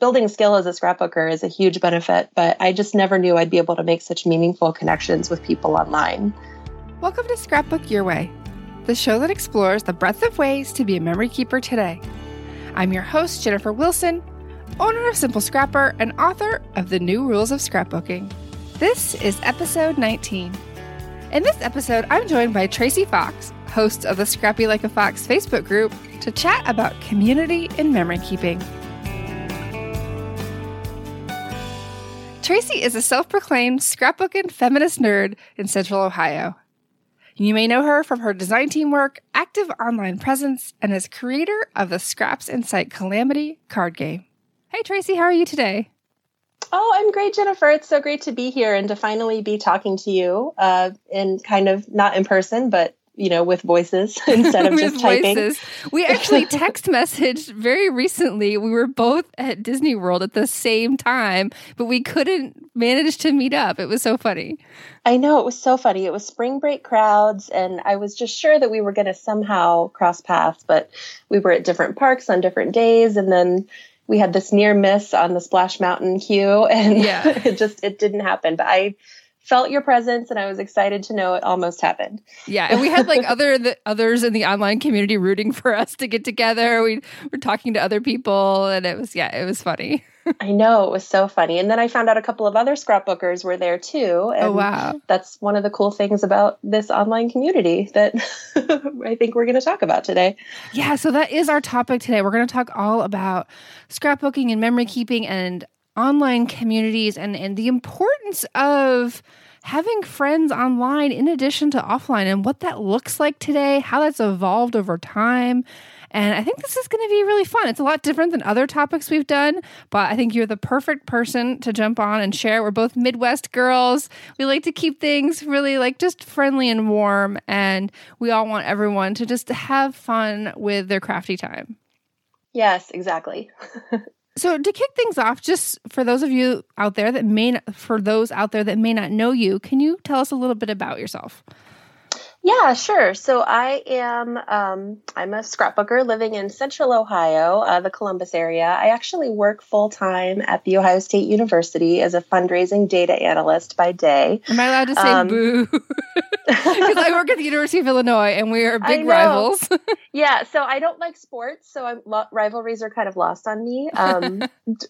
Building skill as a scrapbooker is a huge benefit, but I just never knew I'd be able to make such meaningful connections with people online. Welcome to Scrapbook Your Way, the show that explores the breadth of ways to be a memory keeper today. I'm your host, Jennifer Wilson, owner of Simple Scrapper and author of The New Rules of Scrapbooking. This is episode 19. In this episode, I'm joined by Tracy Fox, host of the Scrappy Like a Fox Facebook group, to chat about community in memory keeping. Tracy is a self proclaimed scrapbooking feminist nerd in Central Ohio. You may know her from her design team work, active online presence, and as creator of the Scraps and Incite Calamity card game. Hey, Tracy, how are you today? Oh, I'm great, Jennifer. It's so great to be here and to finally be talking to you uh, in kind of not in person, but you know, with voices instead of just typing. Voices. We actually text messaged very recently. We were both at Disney World at the same time, but we couldn't manage to meet up. It was so funny. I know it was so funny. It was spring break crowds, and I was just sure that we were going to somehow cross paths, but we were at different parks on different days, and then we had this near miss on the Splash Mountain queue, and yeah. it just it didn't happen. But I felt your presence and I was excited to know it almost happened. Yeah, and we had like other the, others in the online community rooting for us to get together. We were talking to other people and it was yeah, it was funny. I know it was so funny. And then I found out a couple of other scrapbookers were there too. Oh, and oh wow. That's one of the cool things about this online community that I think we're going to talk about today. Yeah, so that is our topic today. We're going to talk all about scrapbooking and memory keeping and online communities and, and the importance of having friends online in addition to offline and what that looks like today, how that's evolved over time. And I think this is going to be really fun. It's a lot different than other topics we've done, but I think you're the perfect person to jump on and share. We're both Midwest girls. We like to keep things really like just friendly and warm, and we all want everyone to just have fun with their crafty time. Yes, exactly. So to kick things off, just for those of you out there that may not, for those out there that may not know you, can you tell us a little bit about yourself? Yeah, sure. So I am um, I'm a scrapbooker living in Central Ohio, uh, the Columbus area. I actually work full time at the Ohio State University as a fundraising data analyst by day. Am I allowed to say um, boo? Because I work at the University of Illinois, and we are big rivals. yeah, so I don't like sports, so I'm, lo- rivalries are kind of lost on me. Um,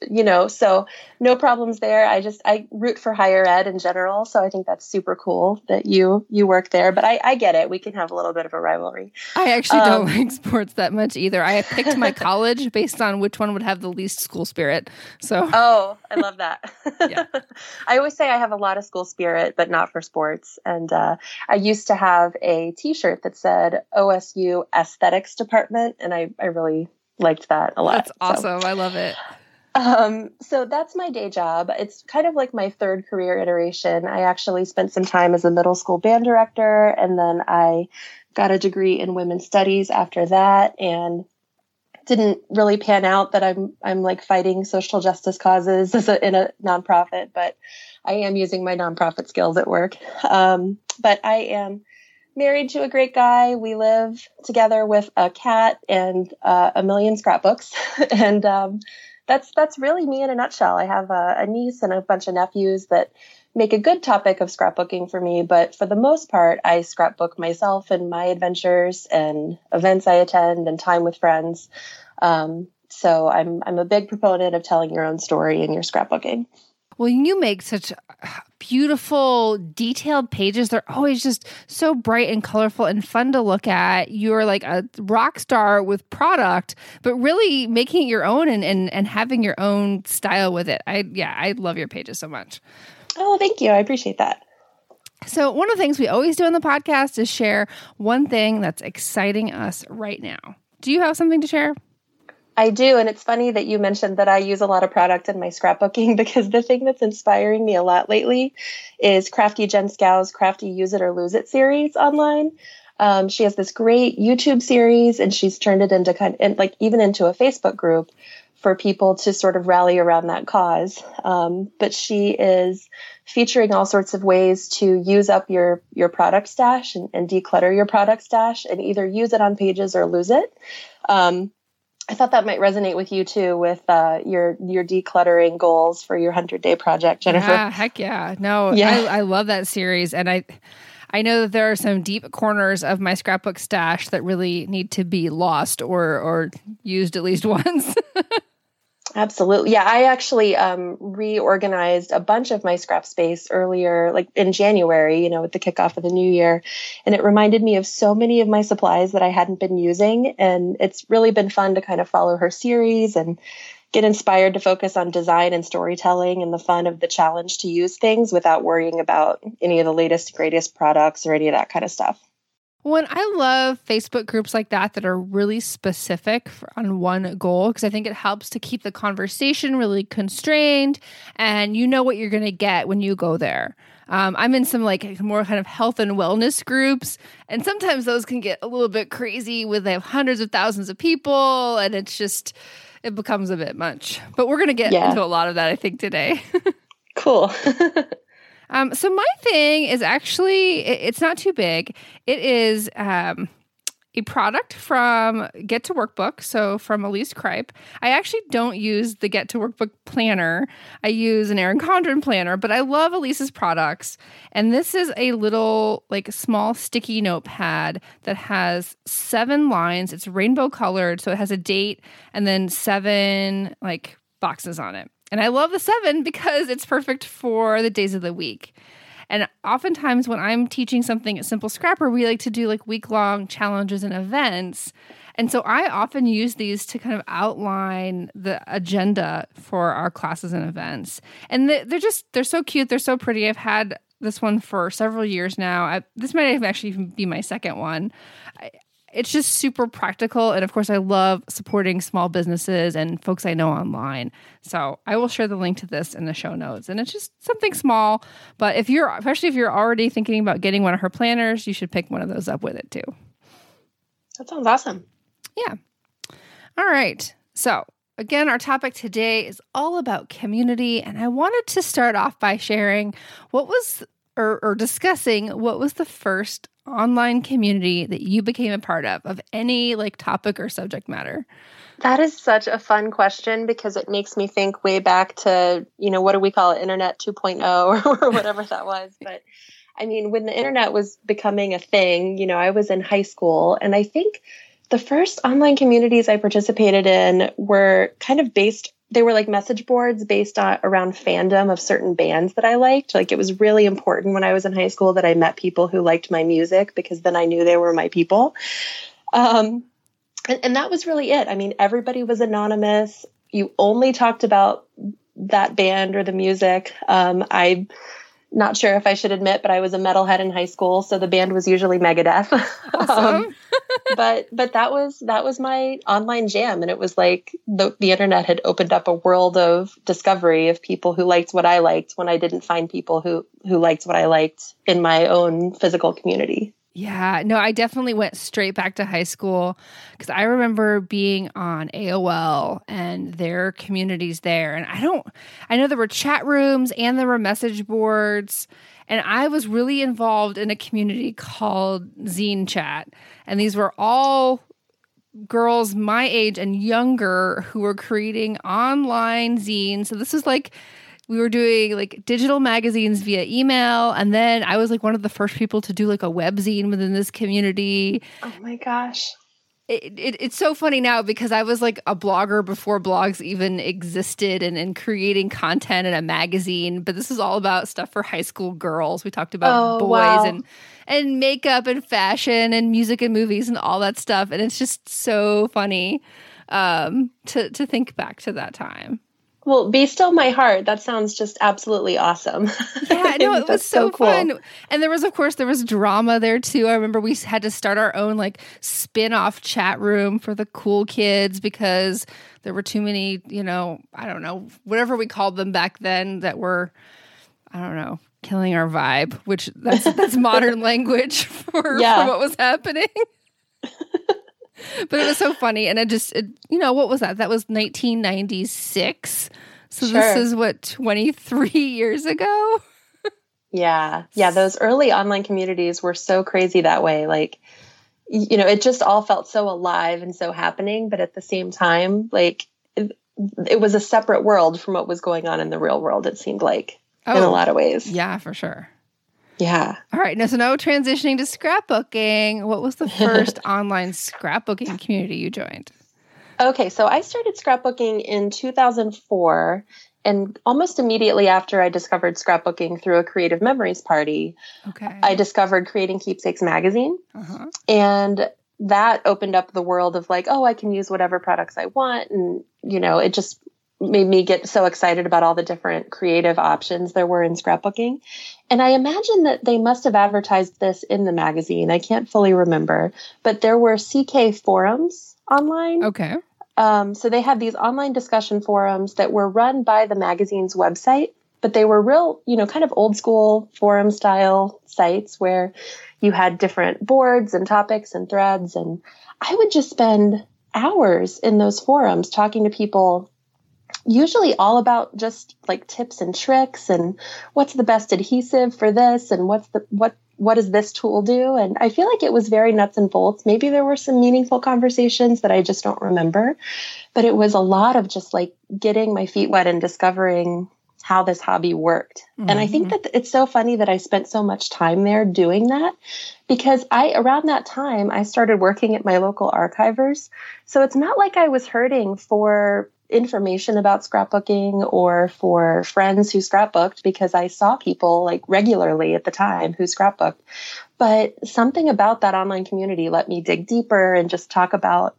you know, so no problems there. I just I root for higher ed in general, so I think that's super cool that you you work there. But I, I get it. We can have a little bit of a rivalry. I actually um, don't like sports that much either. I picked my college based on which one would have the least school spirit. So Oh, I love that. yeah. I always say I have a lot of school spirit, but not for sports. And uh, I used to have a T-shirt that said OSU Aesthetics Department, and I I really liked that a lot. That's awesome. So. I love it. Um, so that's my day job. It's kind of like my third career iteration. I actually spent some time as a middle school band director, and then I got a degree in women's studies after that, and didn't really pan out that I'm I'm like fighting social justice causes a, in a nonprofit, but I am using my nonprofit skills at work. Um, but I am married to a great guy. We live together with a cat and uh, a million scrapbooks, and um, that's that's really me in a nutshell. I have a, a niece and a bunch of nephews that make a good topic of scrapbooking for me, but for the most part, I scrapbook myself and my adventures and events I attend and time with friends. Um, so I'm I'm a big proponent of telling your own story in your scrapbooking. Well, you make such beautiful, detailed pages. They're always just so bright and colorful and fun to look at. You're like a rock star with product, but really making it your own and, and, and having your own style with it. I, yeah, I love your pages so much. Oh, thank you. I appreciate that. So, one of the things we always do on the podcast is share one thing that's exciting us right now. Do you have something to share? I do. And it's funny that you mentioned that I use a lot of product in my scrapbooking because the thing that's inspiring me a lot lately is Crafty Jen Schow's Crafty Use It or Lose It series online. Um, she has this great YouTube series and she's turned it into kind of like even into a Facebook group for people to sort of rally around that cause. Um, but she is featuring all sorts of ways to use up your your product stash and, and declutter your product stash and either use it on pages or lose it. Um, I thought that might resonate with you too, with uh, your your decluttering goals for your hundred day project, Jennifer. Yeah, heck yeah! No, yeah. I, I love that series, and I I know that there are some deep corners of my scrapbook stash that really need to be lost or or used at least once. Absolutely. Yeah, I actually um, reorganized a bunch of my scrap space earlier, like in January, you know, with the kickoff of the new year. And it reminded me of so many of my supplies that I hadn't been using. And it's really been fun to kind of follow her series and get inspired to focus on design and storytelling and the fun of the challenge to use things without worrying about any of the latest, greatest products or any of that kind of stuff. When I love Facebook groups like that that are really specific for, on one goal because I think it helps to keep the conversation really constrained and you know what you're going to get when you go there. Um, I'm in some like more kind of health and wellness groups, and sometimes those can get a little bit crazy with they have hundreds of thousands of people, and it's just it becomes a bit much. But we're going to get yeah. into a lot of that, I think, today. cool. Um, so my thing is actually it, it's not too big. It is um, a product from Get to Workbook, so from Elise Cripe. I actually don't use the Get to Workbook planner. I use an Erin Condren planner, but I love Elise's products. And this is a little like small sticky notepad that has seven lines. It's rainbow colored, so it has a date and then seven like boxes on it. And I love the seven because it's perfect for the days of the week. And oftentimes, when I'm teaching something at Simple Scrapper, we like to do like week long challenges and events. And so I often use these to kind of outline the agenda for our classes and events. And they're just, they're so cute. They're so pretty. I've had this one for several years now. I, this might even actually even be my second one. I, it's just super practical. And of course, I love supporting small businesses and folks I know online. So I will share the link to this in the show notes. And it's just something small. But if you're, especially if you're already thinking about getting one of her planners, you should pick one of those up with it too. That sounds awesome. Yeah. All right. So Again, our topic today is all about community, and I wanted to start off by sharing what was or, or discussing what was the first online community that you became a part of, of any like topic or subject matter? That is such a fun question because it makes me think way back to, you know, what do we call it, Internet 2.0 or, whatever that was. But I mean, when the internet was becoming a thing, you know, I was in high school and I think the first online communities I participated in were kind of based they were like message boards based on around fandom of certain bands that I liked. Like it was really important when I was in high school that I met people who liked my music because then I knew they were my people. Um, and, and that was really it. I mean, everybody was anonymous. You only talked about that band or the music. Um, I not sure if I should admit, but I was a metalhead in high school, so the band was usually Megadeth. Awesome. um, but but that was that was my online jam, and it was like the the internet had opened up a world of discovery of people who liked what I liked when I didn't find people who who liked what I liked in my own physical community. Yeah, no, I definitely went straight back to high school because I remember being on AOL and their communities there. And I don't, I know there were chat rooms and there were message boards. And I was really involved in a community called Zine Chat. And these were all girls my age and younger who were creating online zines. So this was like we were doing like digital magazines via email and then i was like one of the first people to do like a webzine within this community oh my gosh it, it, it's so funny now because I was like a blogger before blogs even existed and, and creating content in a magazine. But this is all about stuff for high school girls. We talked about Oh, boys wow. and and makeup and fashion and music and movies and all that stuff. And it's just so funny um, to to think back to that time. Well, be still my heart. That sounds just absolutely awesome. Yeah, no, it was That's so, cool. fun. And there was, of course, there was drama there too. I remember we had to start our own like spin off chat room for the cool kids because there were too many, you know, I don't know, whatever we called them back then that were, I don't know, killing our vibe, which that's that's modern language for, Yeah. for what was happening. but it was so funny. And it just, it, you know, what was that? That was 1996. So this is what, 23 years ago? Yeah. Yeah. Those early online communities were so crazy that way. Like, you know, it just all felt so alive and so happening. But at the same time, like, it, it was a separate world from what was going on in the real world, it seemed like, in a oh. lot of ways. Oh, Yeah, for sure. Yeah. All right. Now, so now transitioning to scrapbooking. What was the first online scrapbooking community you joined? Okay. So I started scrapbooking in 2004. And almost immediately after I discovered scrapbooking through a creative memories party, Okay. I discovered Creating Keepsakes magazine. uh-huh. and that opened up the world of like oh i can use whatever products i want and you know it just made me get so excited about all the different creative options there were in scrapbooking and i imagine that they must have advertised this in the magazine i can't fully remember but there were ck forums online Okay. um, so they had these online discussion forums that were run by the magazine's website, but they were real, you know, kind of old school forum style sites where you had different boards and topics and threads. And I would just spend hours in those forums talking to people, usually all about just like tips and tricks and what's the best adhesive for this and what's the, what, what does this tool do? And I feel like it was very nuts and bolts. Maybe there were some meaningful conversations that I just don't remember but it was a lot of just like getting my feet wet and discovering how this hobby worked. And I think mm-hmm. that it's so funny that I spent so much time there doing that because I around that time I started working at my local archivers. So it's not like I was hurting for information about scrapbooking or for friends who scrapbooked because I saw people like regularly at the time who scrapbooked. But something about that online community let me dig deeper and just talk about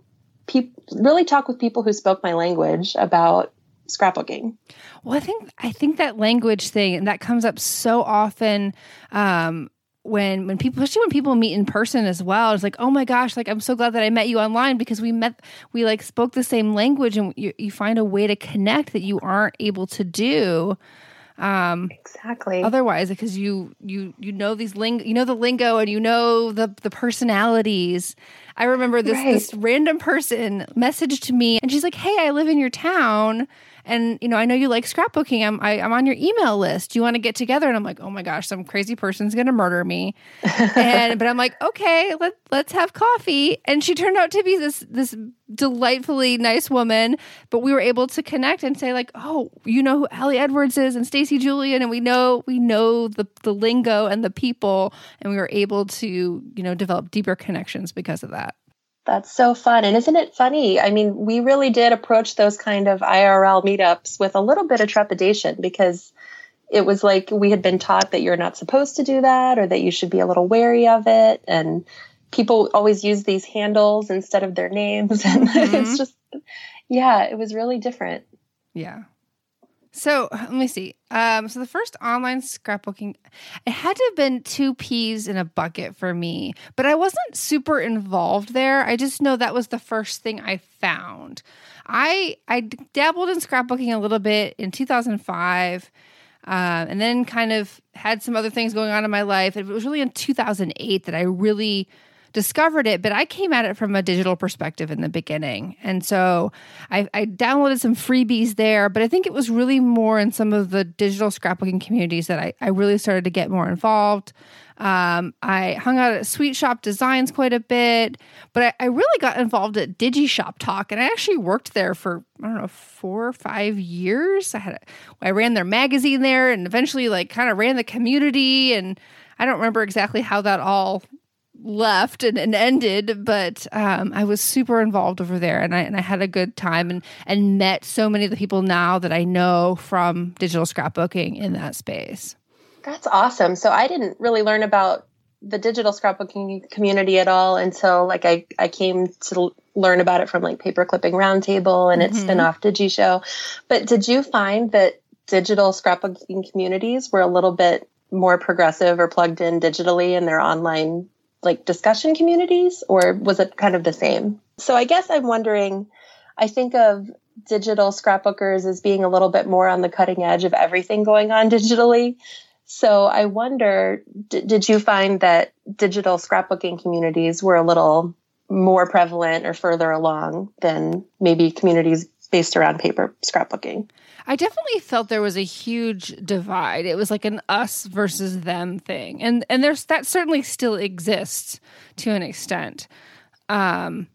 people really talk with people who spoke my language about scrapbooking. Well, I think I think that language thing and that comes up so often um, when when people, especially when people meet in person as well. It's like, oh my gosh, like I'm so glad that I met you online because we met, we like spoke the same language, and you, you find a way to connect that you aren't able to do um, Exactly. otherwise because you you you know these ling you know the lingo and you know the the personalities i remember this Right. this random person messaged me and she's like hey i live in your town and you know i know you like scrapbooking. I'm I, i'm on your email list. Do you want to get together? And i'm like oh my gosh some crazy person's gonna murder me. And but i'm like okay let, let's have coffee. And she turned out to be this this delightfully nice woman but we were able to connect and say like oh you know who Ali Edwards is and Stacy Julian and we know we know the the lingo and the people. And we were able to you know develop deeper connections because of that That's so fun. And isn't it funny? I mean, we really did approach those kind of IRL meetups with a little bit of trepidation because it was like we had been taught that you're not supposed to do that or that you should be a little wary of it. And people always use these handles instead of their names. And Mhm. it's just, yeah, it was really different. Yeah. So let me see. Um, so the first online scrapbooking, it had to have been two peas in a bucket for me, but I wasn't super involved there. I just know that was the first thing I found. I I dabbled in scrapbooking a little bit in 2005. Uh, and then kind of had some other things going on in my life. It was really in 2008 that I really discovered it, but I came at it from a digital perspective in the beginning. And so I, I downloaded some freebies there, but I think it was really more in some of the digital scrapbooking communities that I, I really started to get more involved. Um, I hung out at Sweet Shoppe Designs quite a bit, but I, I really got involved at DigiShop Talk, and I actually worked there for I don't know four or five years. I had a, I ran their magazine there, and eventually like kind of ran the community, and I don't remember exactly how that all left and, and ended, but um, I was super involved over there, and I and I had a good time and and met so many of the people now that I know from digital scrapbooking in that space. That's awesome. So I didn't really learn about the digital scrapbooking community at all until like I, I came to learn about it from like paper clipping roundtable and mm-hmm. its spin-off DigiShow. But did you find that digital scrapbooking communities were a little bit more progressive or plugged in digitally in their online like discussion communities or was it kind of the same? So I guess I'm wondering I think of digital scrapbookers as being a little bit more on the cutting edge of everything going on digitally. So I wonder, d- did you find that digital scrapbooking communities were a little more prevalent or further along than maybe communities based around paper scrapbooking? I definitely felt there was a huge divide. It was like an us versus them thing, and and there's that certainly still exists to an extent. Um,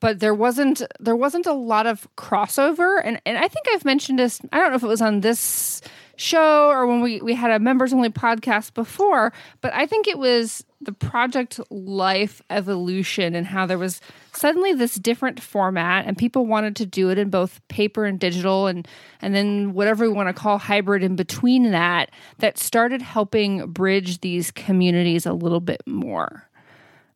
but there wasn't there wasn't a lot of crossover, and and I think I've mentioned this. I don't know if it was on this show or when we, we had a members only podcast before, but I think it was the project life evolution and how there was suddenly this different format and people wanted to do it in both paper and digital and and then whatever we want to call hybrid in between that that started helping bridge these communities a little bit more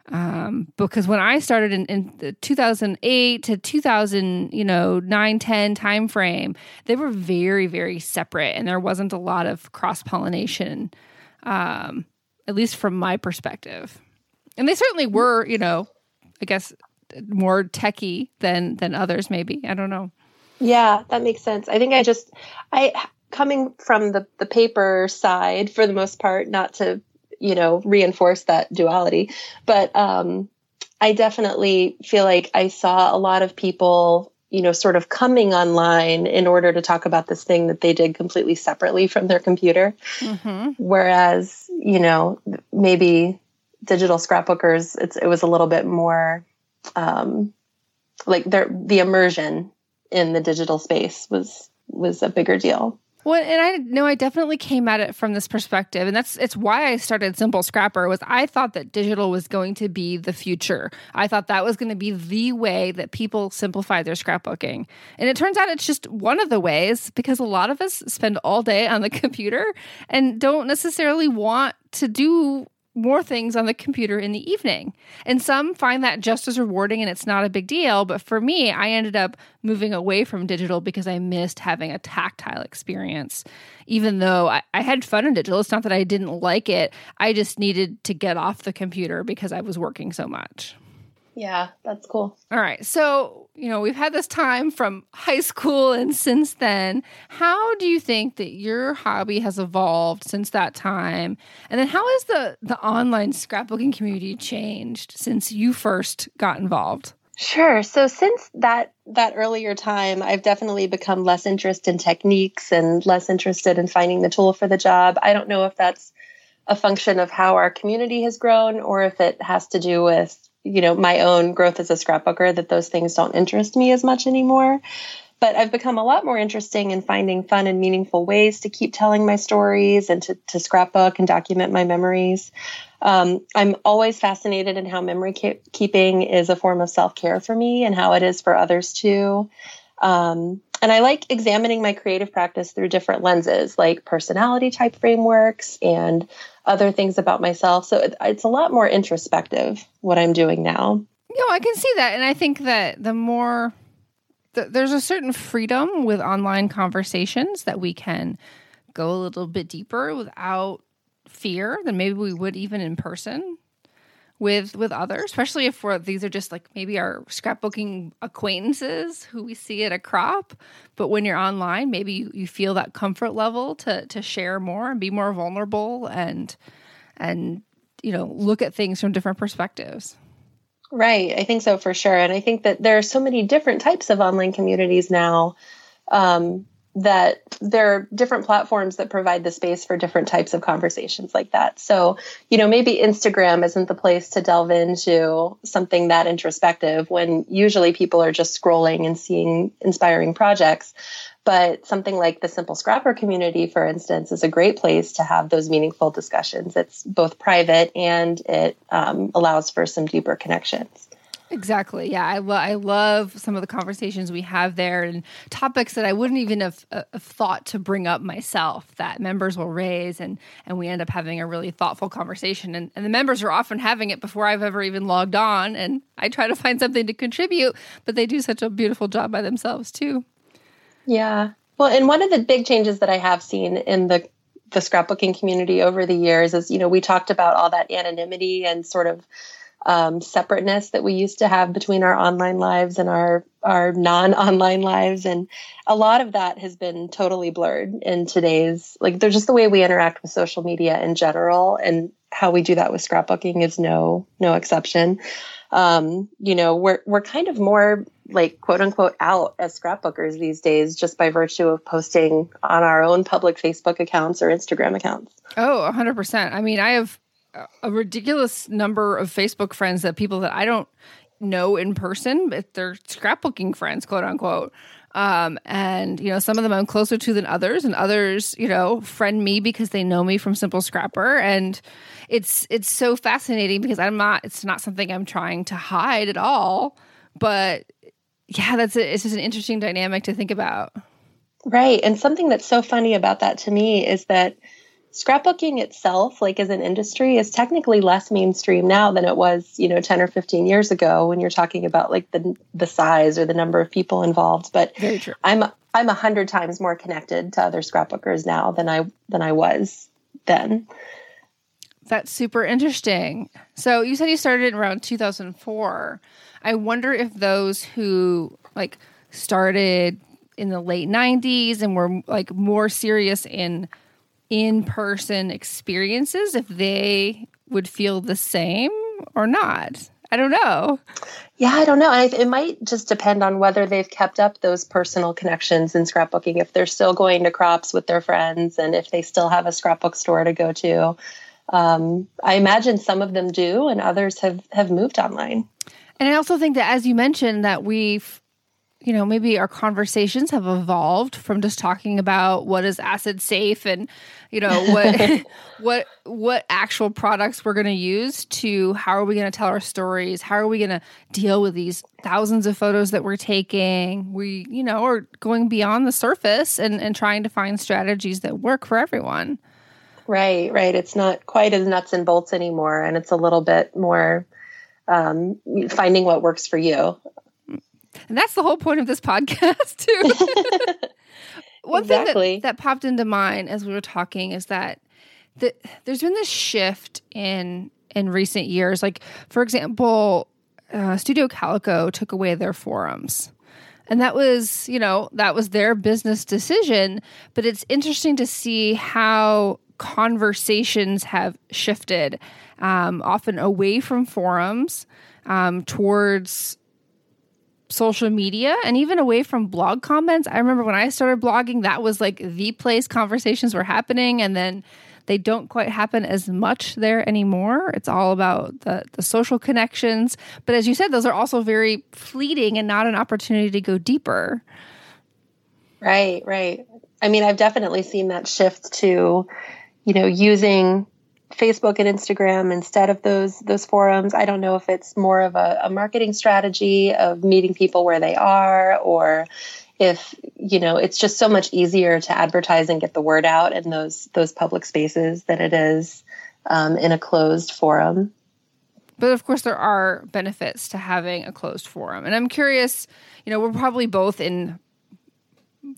um, because when I started in, in 2008 to 2000, you know, 9, 10 time frame, they were very, very separate and there wasn't a lot of cross pollination, um, at least from my perspective. And they certainly were, you know, I guess more techy than than others maybe. I don't know. Yeah, that makes sense. I think I just I coming from the the paper side for the most part, not to you know reinforce that duality. But um, i definitely feel like i saw a lot of people you know sort of coming online in order to talk about this thing that they did completely separately from their computer. Mm-hmm. whereas you know maybe digital scrapbookers it was a little bit more um, like the immersion in the digital space was was a bigger deal well, and I know I definitely came at it from this perspective, and that's it's why I started Simple Scrapper. Was I thought that digital was going to be the future. I thought that was going to be the way that people simplify their scrapbooking, and it turns out it's just one of the ways because a lot of us spend all day on the computer and don't necessarily want to do more things on the computer in the evening. And some find that just as rewarding and it's not a big deal. But for me, I ended up moving away from digital because I missed having a tactile experience. Even though I, I, had fun in digital, it's not that I didn't like it. I just needed to get off the computer because I was working so much. Yeah, that's cool. All right. So, you know, we've had this time from high school and since then. How do you think that your hobby has evolved since that time? And then how has the the online scrapbooking community changed since you first got involved? Sure. So since that that earlier time, I've definitely become less interested in techniques and less interested in finding the tool for the job. I don't know if that's a function of how our community has grown or if it has to do with you know my own growth as a scrapbooker that those things don't interest me as much anymore. But i've become a lot more interesting in finding fun and meaningful ways to keep telling my stories and to, to scrapbook and document my memories. Um, i'm always fascinated in how memory ke- keeping is a form of self-care for me and how it is for others too. Um, and I like examining my creative practice through different lenses, like personality type frameworks and other things about myself. So it, it's a lot more introspective what I'm doing now. No, I can see that. And I think that the more th- there's a certain freedom with online conversations that we can go a little bit deeper without fear than maybe we would even in person with with others, especially if we're these are just like maybe our scrapbooking acquaintances who we see at a crop. But when you're online, maybe you, you feel that comfort level to to share more and be more vulnerable and and you know look at things from different perspectives. Right, I think so for sure, and I think that there are so many different types of online communities now. Um, that there are different platforms that provide the space for different types of conversations like that. So, you know, maybe Instagram isn't the place to delve into something that introspective when usually people are just scrolling and seeing inspiring projects. But something like the Simple Scrapper community, for instance, is a great place to have those meaningful discussions. It's both private and it um, allows for some deeper connections. Exactly. Yeah, I, lo- I love some of the conversations we have there and topics that I wouldn't even have, uh, have, thought to bring up myself that members will raise and and we end up having a really thoughtful conversation and, and the members are often having it before I've ever even logged on and I try to find something to contribute, but they do such a beautiful job by themselves too. Yeah. Well, and one of the big changes that I have seen in the the scrapbooking community over the years is, you know, we talked about all that anonymity and sort of um, separateness that we used to have between our online lives and our our non-online lives. And a lot of that has been totally blurred in today's like there's just the way we interact with social media in general and how we do that with scrapbooking is no no exception. Um, you know we're we're kind of more like quote unquote out as scrapbookers these days just by virtue of posting on our own public facebook accounts or instagram accounts. Oh 100% i mean i have a ridiculous number of Facebook friends that people that I don't know in person, but they're scrapbooking friends, quote unquote. Um, and you know, some of them I'm closer to than others, and others, you know, friend me because they know me from Simple Scrapper, and it's it's so fascinating because I'm not. It's not something I'm trying to hide at all, but yeah, that's a, it's just an interesting dynamic to think about. Right, and something that's so funny about that to me is that scrapbooking itself like as an industry is technically less mainstream now than it was you know 10 or 15 years ago when you're talking about like the the size or the number of people involved. But i'm i'm a hundred times more connected to other scrapbookers now than i than i was then. That's super interesting. So you said you started around 2004 i wonder if those who like started in the late 90s and were like more serious in in person experiences if they would feel the same or not. I don't know. Yeah, I don't know. I, it might just depend on whether they've kept up those personal connections in scrapbooking, if they're still going to crops with their friends, and if they still have a scrapbook store to go to. Um, I imagine some of them do, and others have have moved online. And I also think that, as you mentioned, that we've you know, maybe our conversations have evolved from just talking about what is acid safe and, you know, what what what actual products we're going to use to how are we going to tell our stories? How are we going to deal with these thousands of photos that we're taking? We, you know, are going beyond the surface and and trying to find strategies that work for everyone. Right, right. It's not quite as nuts and bolts anymore and it's a little bit more um, finding what works for you. And that's the whole point of this podcast, too. One exactly. thing that, that popped into mind as we were talking is that the, there's been this shift in in recent years. Like, for example, uh, Studio Calico took away their forums. And that was, you know, that was their business decision. But it's interesting to see how conversations have shifted, um, often away from forums um, towards social media and even away from blog comments. I remember when I started blogging, that was like the place conversations were happening. And then they don't quite happen as much there anymore. It's all about the, the social connections. But as you said, those are also very fleeting and not an opportunity to go deeper. Right, right. I mean, I've definitely seen that shift to, you know, using Facebook and Instagram instead of those those forums. I don't know if it's more of a, a, marketing strategy of meeting people where they are, or if you know it's just so much easier to advertise and get the word out in those those public spaces than it is um, in a closed forum. But of course, there are benefits to having a closed forum, and I'm curious. You know, we're probably both in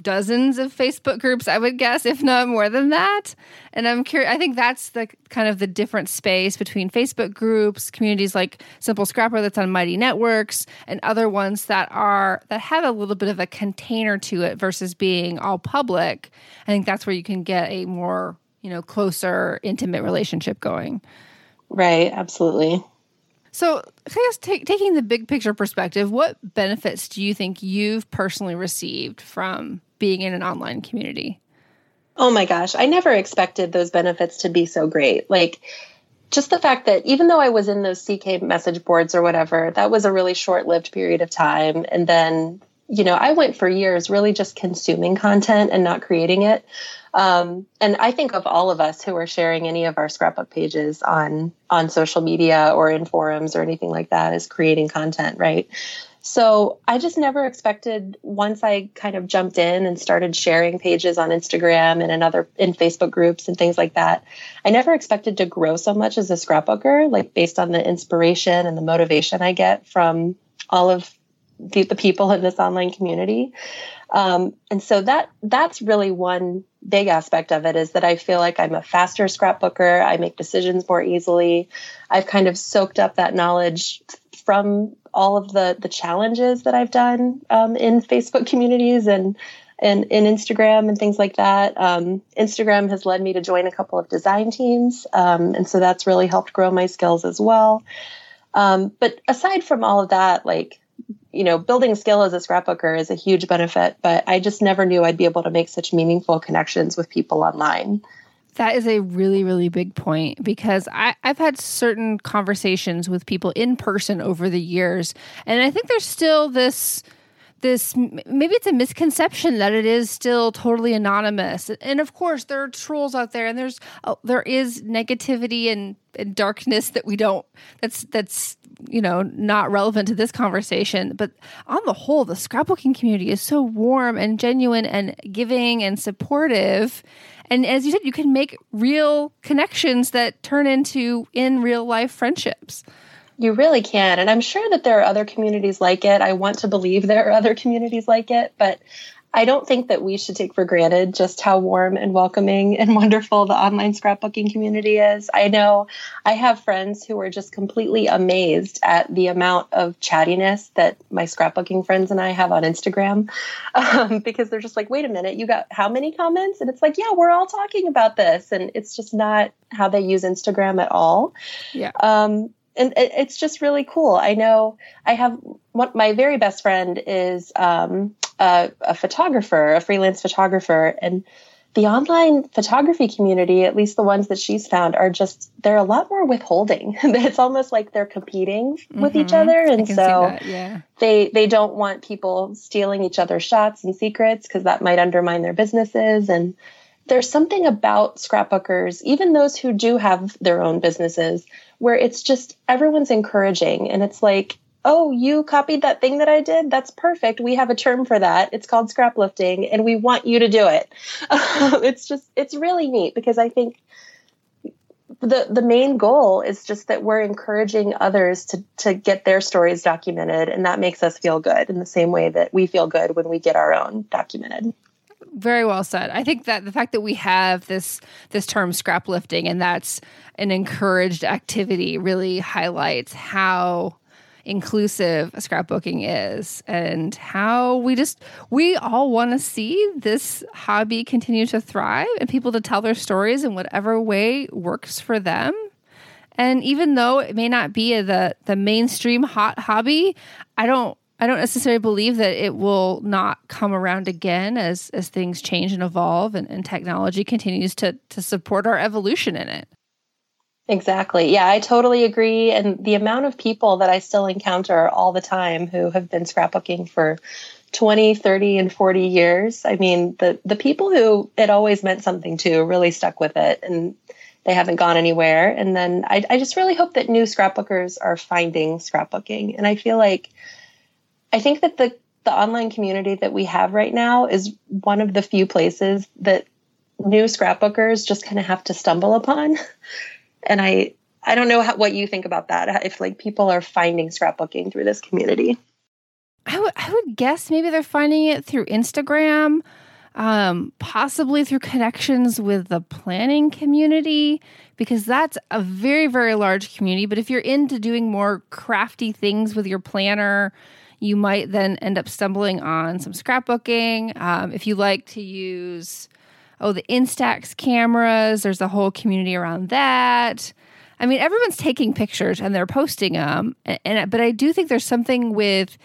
dozens of Facebook groups, I would guess, if not more than that. And I'm curious, I think that's the kind of the different space between Facebook groups, communities like Simple Scrapper that's on Mighty Networks, and other ones that are that have a little bit of a container to it versus being all public. I think that's where you can get a more, you know, closer, intimate relationship going. Right, absolutely. So, I guess taking the big picture perspective, what benefits do you think you've personally received from being in an online community? Oh my gosh, I never expected those benefits to be so great. Like, just the fact that even though I was in those CK message boards or whatever, that was a really short lived period of time. And then you know, I went for years really just consuming content and not creating it. Um, and I think of all of us who are sharing any of our scrapbook pages on on social media or in forums or anything like that as creating content, right? So I just never expected once I kind of jumped in and started sharing pages on Instagram and in other in Facebook groups and things like that. I never expected to grow so much as a scrapbooker, like based on the inspiration and the motivation I get from all of the, the people in this online community. Um, and so that that's really one big aspect of it is that I feel like I'm a faster scrapbooker. I make decisions more easily. I've kind of soaked up that knowledge from all of the the challenges that I've done um, in Facebook communities and and in Instagram and things like that. Um, Instagram has led me to join a couple of design teams, um, and so that's really helped grow my skills as well. Um, but aside from all of that, like you know, building skill as a scrapbooker is a huge benefit. But I just never knew I'd be able to make such meaningful connections with people online. That is a really, really big point because I, I've had certain conversations with people in person over the years, and I think there's still this this maybe it's a misconception that it is still totally anonymous and of course there are trolls out there and there's uh, there is negativity and, and darkness that we don't that's that's you know not relevant to this conversation but on the whole the scrapbooking community is so warm and genuine and giving and supportive and as you said, you can make real connections that turn into in real life friendships. You really can. And I'm sure that there are other communities like it. I want to believe there are other communities like it, but I don't think that we should take for granted just how warm and welcoming and wonderful the online scrapbooking community is. I know I have friends who are just completely amazed at the amount of chattiness that my scrapbooking friends and I have on Instagram um, because they're just like, wait a minute, you got how many comments? And it's like, yeah, we're all talking about this. And it's just not how they use Instagram at all. Yeah. Um, and it's just really cool. I know I have what my very best friend is um, a, a, photographer, a freelance photographer, and the online photography community, at least the ones that she's found, are just they're a lot more withholding. it's almost like they're competing mm-hmm. with each mm-hmm. other, and so yeah. they they don't want people stealing each other's shots and secrets because that might undermine their businesses and there's something about scrapbookers, even those who do have their own businesses, where it's just everyone's encouraging and it's like, oh, you copied that thing that I did? That's perfect. We have a term for that. It's called scraplifting and we want you to do it. it's just, it's really neat because I think the the main goal is just that we're encouraging others to to get their stories documented and that makes us feel good in the same way that we feel good when we get our own documented very well said. I think that the fact that we have this this term scrap lifting and that's an encouraged activity really highlights how inclusive scrapbooking is and how we just we all want to see this hobby continue to thrive and people to tell their stories in whatever way works for them and even though it may not be the the mainstream hot hobby i don't I don't necessarily believe that it will not come around again as as things change and evolve and, and technology continues to to support our evolution in it. Exactly. Yeah, I totally agree. And the amount of people that I still encounter all the time who have been scrapbooking for 20, 30, and 40 years. I mean, the, the people who it always meant something to really stuck with it and they haven't gone anywhere. And then I, I just really hope that new scrapbookers are finding scrapbooking. And I feel like I think that the the online community that we have right now is one of the few places that new scrapbookers just kind of have to stumble upon. And I I don't know how, what you think about that. If like people are finding scrapbooking through this community. I would I would guess maybe they're finding it through Instagram, um, possibly through connections with the planning community, because that's a very, very large community. But if you're into doing more crafty things with your planner, you might then end up stumbling on some scrapbooking. Um, if you like to use, oh, the Instax cameras, there's a whole community around that. I mean, everyone's taking pictures and they're posting them, and, and but I do think there's something with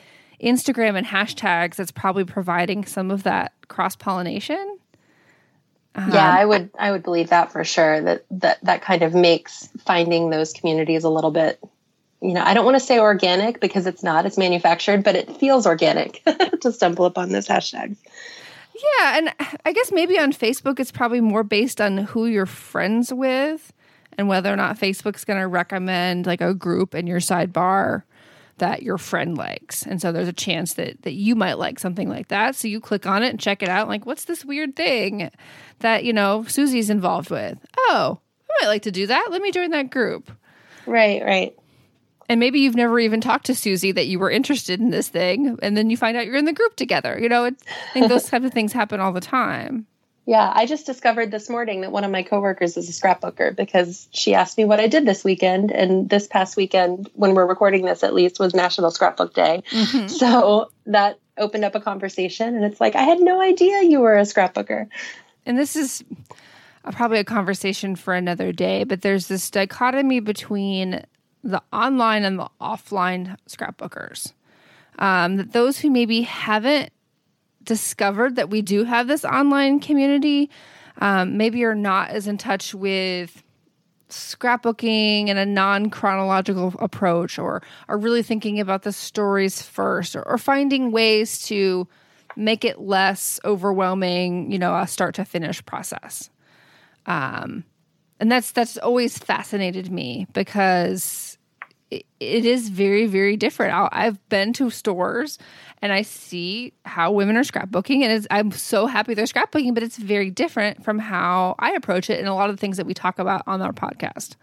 Instagram and hashtags that's probably providing some of that cross pollination. Um, yeah, I would I would believe that for sure. That that that kind of makes finding those communities a little bit you know, I don't want to say organic because it's not, it's manufactured, but it feels organic to stumble upon those hashtags. Yeah, and I guess maybe on Facebook it's probably more based on who you're friends with and whether or not Facebook's going to recommend like a group in your sidebar that your friend likes. And so there's a chance that that you might like something like that. So you click on it and check it out like what's this weird thing that, you know, Susie's involved with? Oh, I might like to do that. Let me join that group. Right, right. And maybe you've never even talked to Susie that you were interested in this thing, and then you find out you're in the group together. You know, I think those types of things happen all the time. Yeah, I just discovered this morning that one of my coworkers is a scrapbooker because she asked me what I did this weekend. And this past weekend, when we're recording this at least, was National Scrapbook Day. Mm-hmm. So that opened up a conversation. And it's like, I had no idea you were a scrapbooker. And this is probably a conversation for another day, but there's this dichotomy between the online and the offline scrapbookers. Um, that those who maybe haven't discovered that we do have this online community, um, maybe you're not as in touch with scrapbooking and a non chronological approach, or are really thinking about the stories first, or, or finding ways to make it less overwhelming, you know, a start to finish process. Um, and that's that's always fascinated me because it, is very very different. i have been to stores and I see how women are scrapbooking, and I'm so happy they're scrapbooking, but it's very different from how I approach it and a lot of the things that we talk about on our podcast.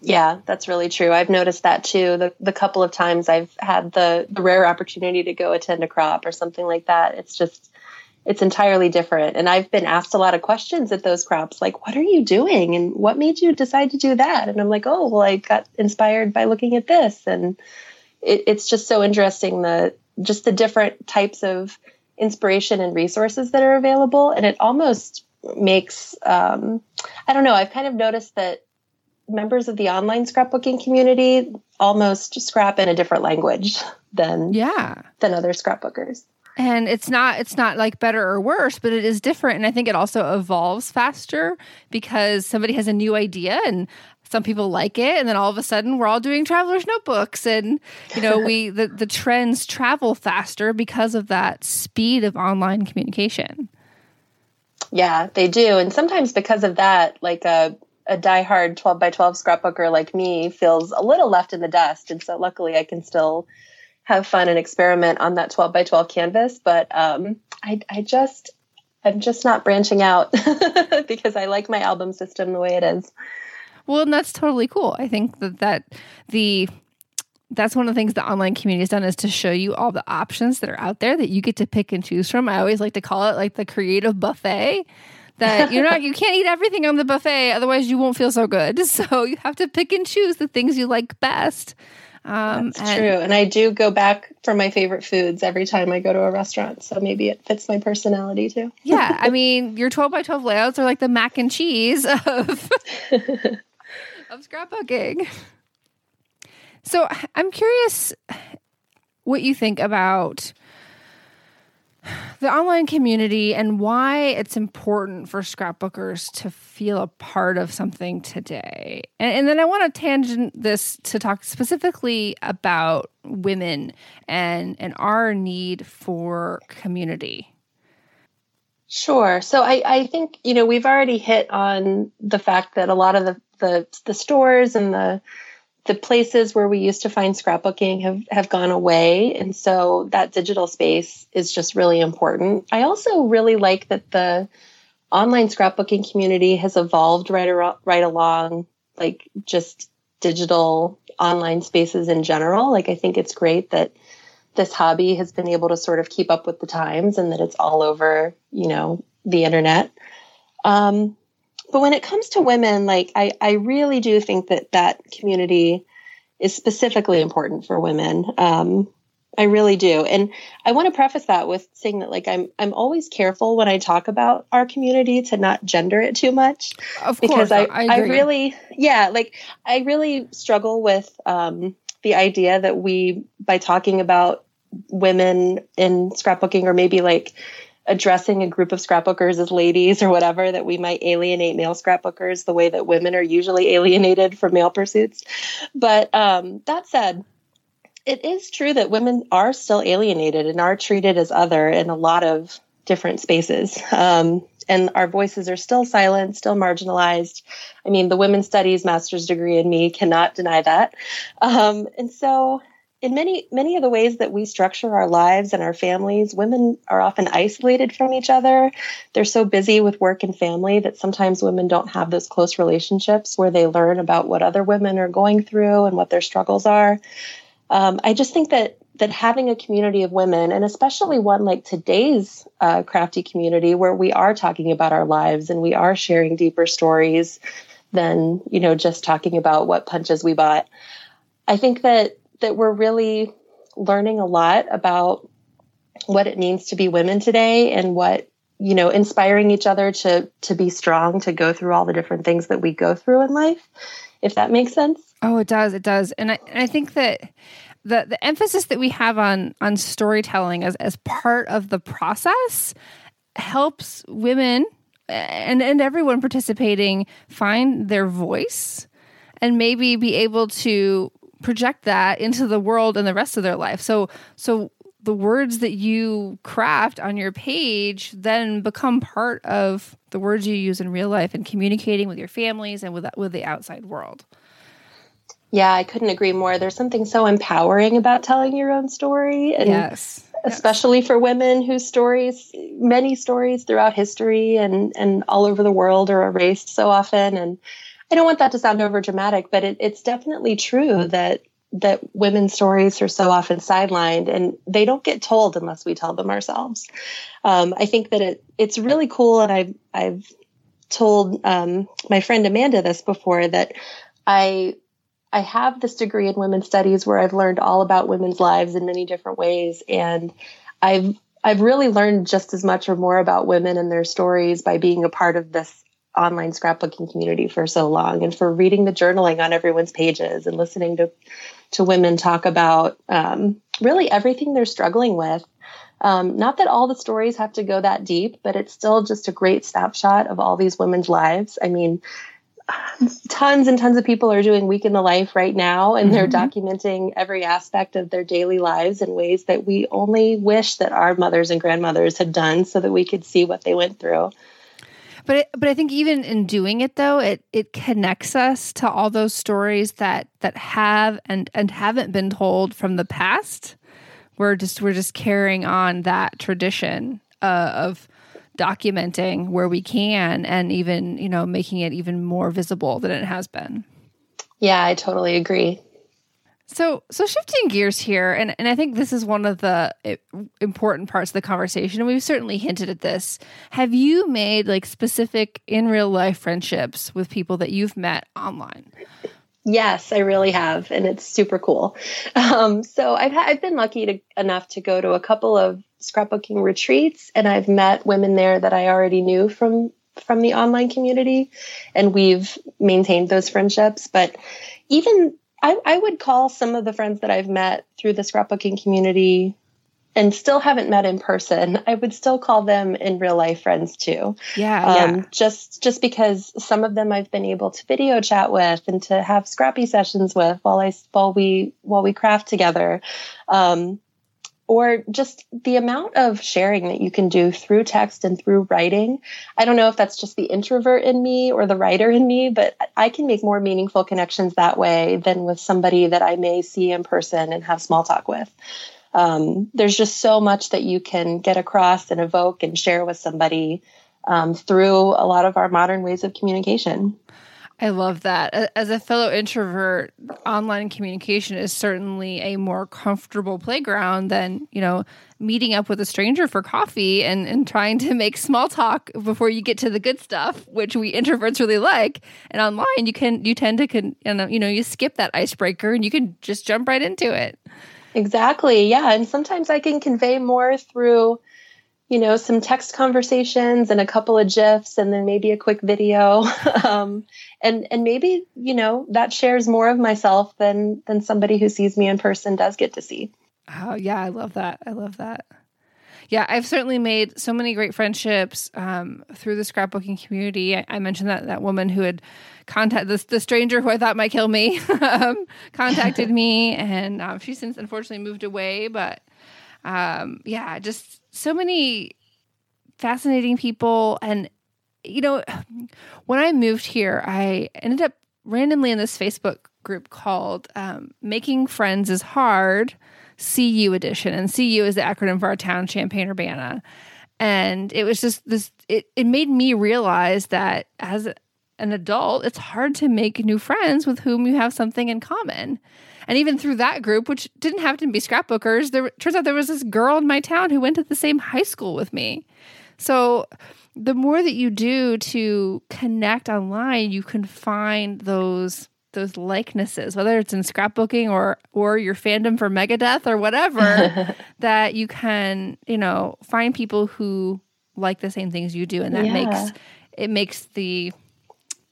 Yeah, that's really true. I've noticed that too. The the couple of times I've had the the rare opportunity to go attend a crop or something like that, it's just it's entirely different. And I've been asked a lot of questions at those crops, like, what are you doing? And what made you decide to do that? And I'm like, oh, well, I got inspired by looking at this. And it, it's just so interesting the just the different types of inspiration and resources that are available. And it almost makes, um, I don't know, I've kind of noticed that members of the online scrapbooking community almost scrap in a different language than yeah than other scrapbookers and it's not it's not like better or worse but it is different. And i think it also evolves faster because somebody has a new idea and some people like it. And then all of a sudden we're all doing travelers notebooks and you know we the, the trends travel faster because of that speed of online communication. Yeah they do. And sometimes because of that like a a diehard 12 by 12 scrapbooker like me feels a little left in the dust. And so luckily i can still have fun and experiment on that 12 by 12 canvas but um, I, I just i'm just not branching out because i like my album system the way it is well, and that's totally cool. I think that that the that's one of the things the online community has done is to show you all the options that are out there that you get to pick and choose from. I always like to call it like the creative buffet. That you're not you can't eat everything on the buffet, otherwise you won't feel so good. So you have to pick and choose the things you like best. Um, That's and, true. And I do go back for my favorite foods every time I go to a restaurant. So maybe it fits my personality too. yeah. I mean, your 12 by 12 layouts are like the mac and cheese of of scrapbooking. So I'm curious what you think about the online community and why it's important for scrapbookers to feel a part of something today. And, and, then I want to tangent this to talk specifically about women and, and our need for community. Sure. So I, I think, you know, we've already hit on the fact that a lot of the the the stores and the the places where we used to find scrapbooking have have gone away. And so that digital space is just really important. I also really like that the online scrapbooking community has evolved right ar- right along like just digital online spaces in general. Like i think it's great that this hobby has been able to sort of keep up with the times and that it's all over you know the internet. Um, but when it comes to women, like I, I really do think that that community is specifically important for women. Um, I really do. And I want to preface that with saying that like I'm I'm always careful when I talk about our community to not gender it too much. Of because course. I, I, I really yeah, like I really struggle with um, the idea that we by talking about women in scrapbooking or maybe like addressing a group of scrapbookers as ladies or whatever that we might alienate male scrapbookers the way that women are usually alienated from male pursuits. But um, that said, it is true that women are still alienated and are treated as other in a lot of different spaces. Um, and our voices are still silent, still marginalized. I mean, the women's studies master's degree in me cannot deny that. Um, and so, in many many of the ways that we structure our lives and our families, women are often isolated from each other. They're so busy with work and family that sometimes women don't have those close relationships where they learn about what other women are going through and what their struggles are. Um, I just think that that having a community of women, and especially one like today's uh, crafty community, where we are talking about our lives and we are sharing deeper stories than you know just talking about what punches we bought. I think that that we're really learning a lot about what it means to be women today and what you know inspiring each other to to be strong to go through all the different things that we go through in life if that makes sense. Oh it does. It does. And i, and I think that the the emphasis that we have on on storytelling as as part of the process helps women and and everyone participating find their voice and maybe be able to project that into the world and the rest of their life. So so the words that you craft on your page then become part of the words you use in real life and communicating with your families and with with the outside world. Yeah, I couldn't agree more. There's something so empowering about telling your own story. And yes. Especially yes. for women whose stories, many stories throughout history and, and all over the world are erased so often. And I don't want that to sound over dramatic, but it, it's definitely true that that women's stories are so often sidelined and they don't get told unless we tell them ourselves. Um, I think that it it's really cool, and I've I've told um, my friend Amanda this before that I I have this degree in women's studies where I've learned all about women's lives in many different ways. And I've I've really learned just as much or more about women and their stories by being a part of this online scrapbooking community for so long and for reading the journaling on everyone's pages and listening to to women talk about um, really everything they're struggling with. Um, not that all the stories have to go that deep, but it's still just a great snapshot of all these women's lives. I mean, tons and tons of people are doing week in the life right now and they're mm-hmm. documenting every aspect of their daily lives in ways that we only wish that our mothers and grandmothers had done so that we could see what they went through but but I think even in doing it though it it connects us to all those stories that that have and and haven't been told from the past we're just we're just carrying on that tradition uh, of documenting where we can and even, you know, making it even more visible than it has been. Yeah, I totally agree. So, so shifting gears here, and, and I think this is one of the important parts of the conversation, and we've certainly hinted at this. Have you made like specific in real life friendships with people that you've met online? Yes, I really have, and it's super cool. Um, so I've I've been lucky to, enough to go to a couple of scrapbooking retreats, and I've met women there that I already knew from from the online community, and we've maintained those friendships. But even I, I would call some of the friends that I've met through the scrapbooking community and still haven't met in person, I would still call them in real life friends too. Yeah, um, yeah. Just just because some of them I've been able to video chat with and to have scrappy sessions with while I while we while we craft together. Um, or just the amount of sharing that you can do through text and through writing. I don't know if that's just the introvert in me or the writer in me, but I can make more meaningful connections that way than with somebody that I may see in person and have small talk with um, there's just so much that you can get across and evoke and share with somebody um, through a lot of our modern ways of communication. I love that. As a fellow introvert, online communication is certainly a more comfortable playground than, you know, meeting up with a stranger for coffee and, and trying to make small talk before you get to the good stuff, which we introverts really like. And online, you can, you tend to, can, you know, you skip that icebreaker and you can just jump right into it. Exactly. Yeah. And sometimes I can convey more through, you know, some text conversations and a couple of GIFs and then maybe a quick video. um, and, and maybe, you know, that shares more of myself than, than somebody who sees me in person does get to see. Oh, yeah. I love that. I love that. Yeah, I've certainly made so many great friendships um, through the scrapbooking community. I, I, mentioned that that woman who had contacted the, the stranger who I thought might kill me um, contacted me, and um, she's since unfortunately moved away. But um, yeah, just so many fascinating people. And you know, when I moved here, I ended up randomly in this Facebook group called um, "Making Friends is Hard." CU edition, and CU is the acronym for our town, Champaign Urbana. And it was just this, it, it made me realize that as an adult, it's hard to make new friends with whom you have something in common. And even through that group, which didn't happen to be scrapbookers, there turns out there was this girl in my town who went to the same high school with me. So the more that you do to connect online, you can find those those likenesses, whether it's in scrapbooking or or your fandom for Megadeth or whatever, that you can, you know, find people who like the same things you do, and that yeah. makes it makes the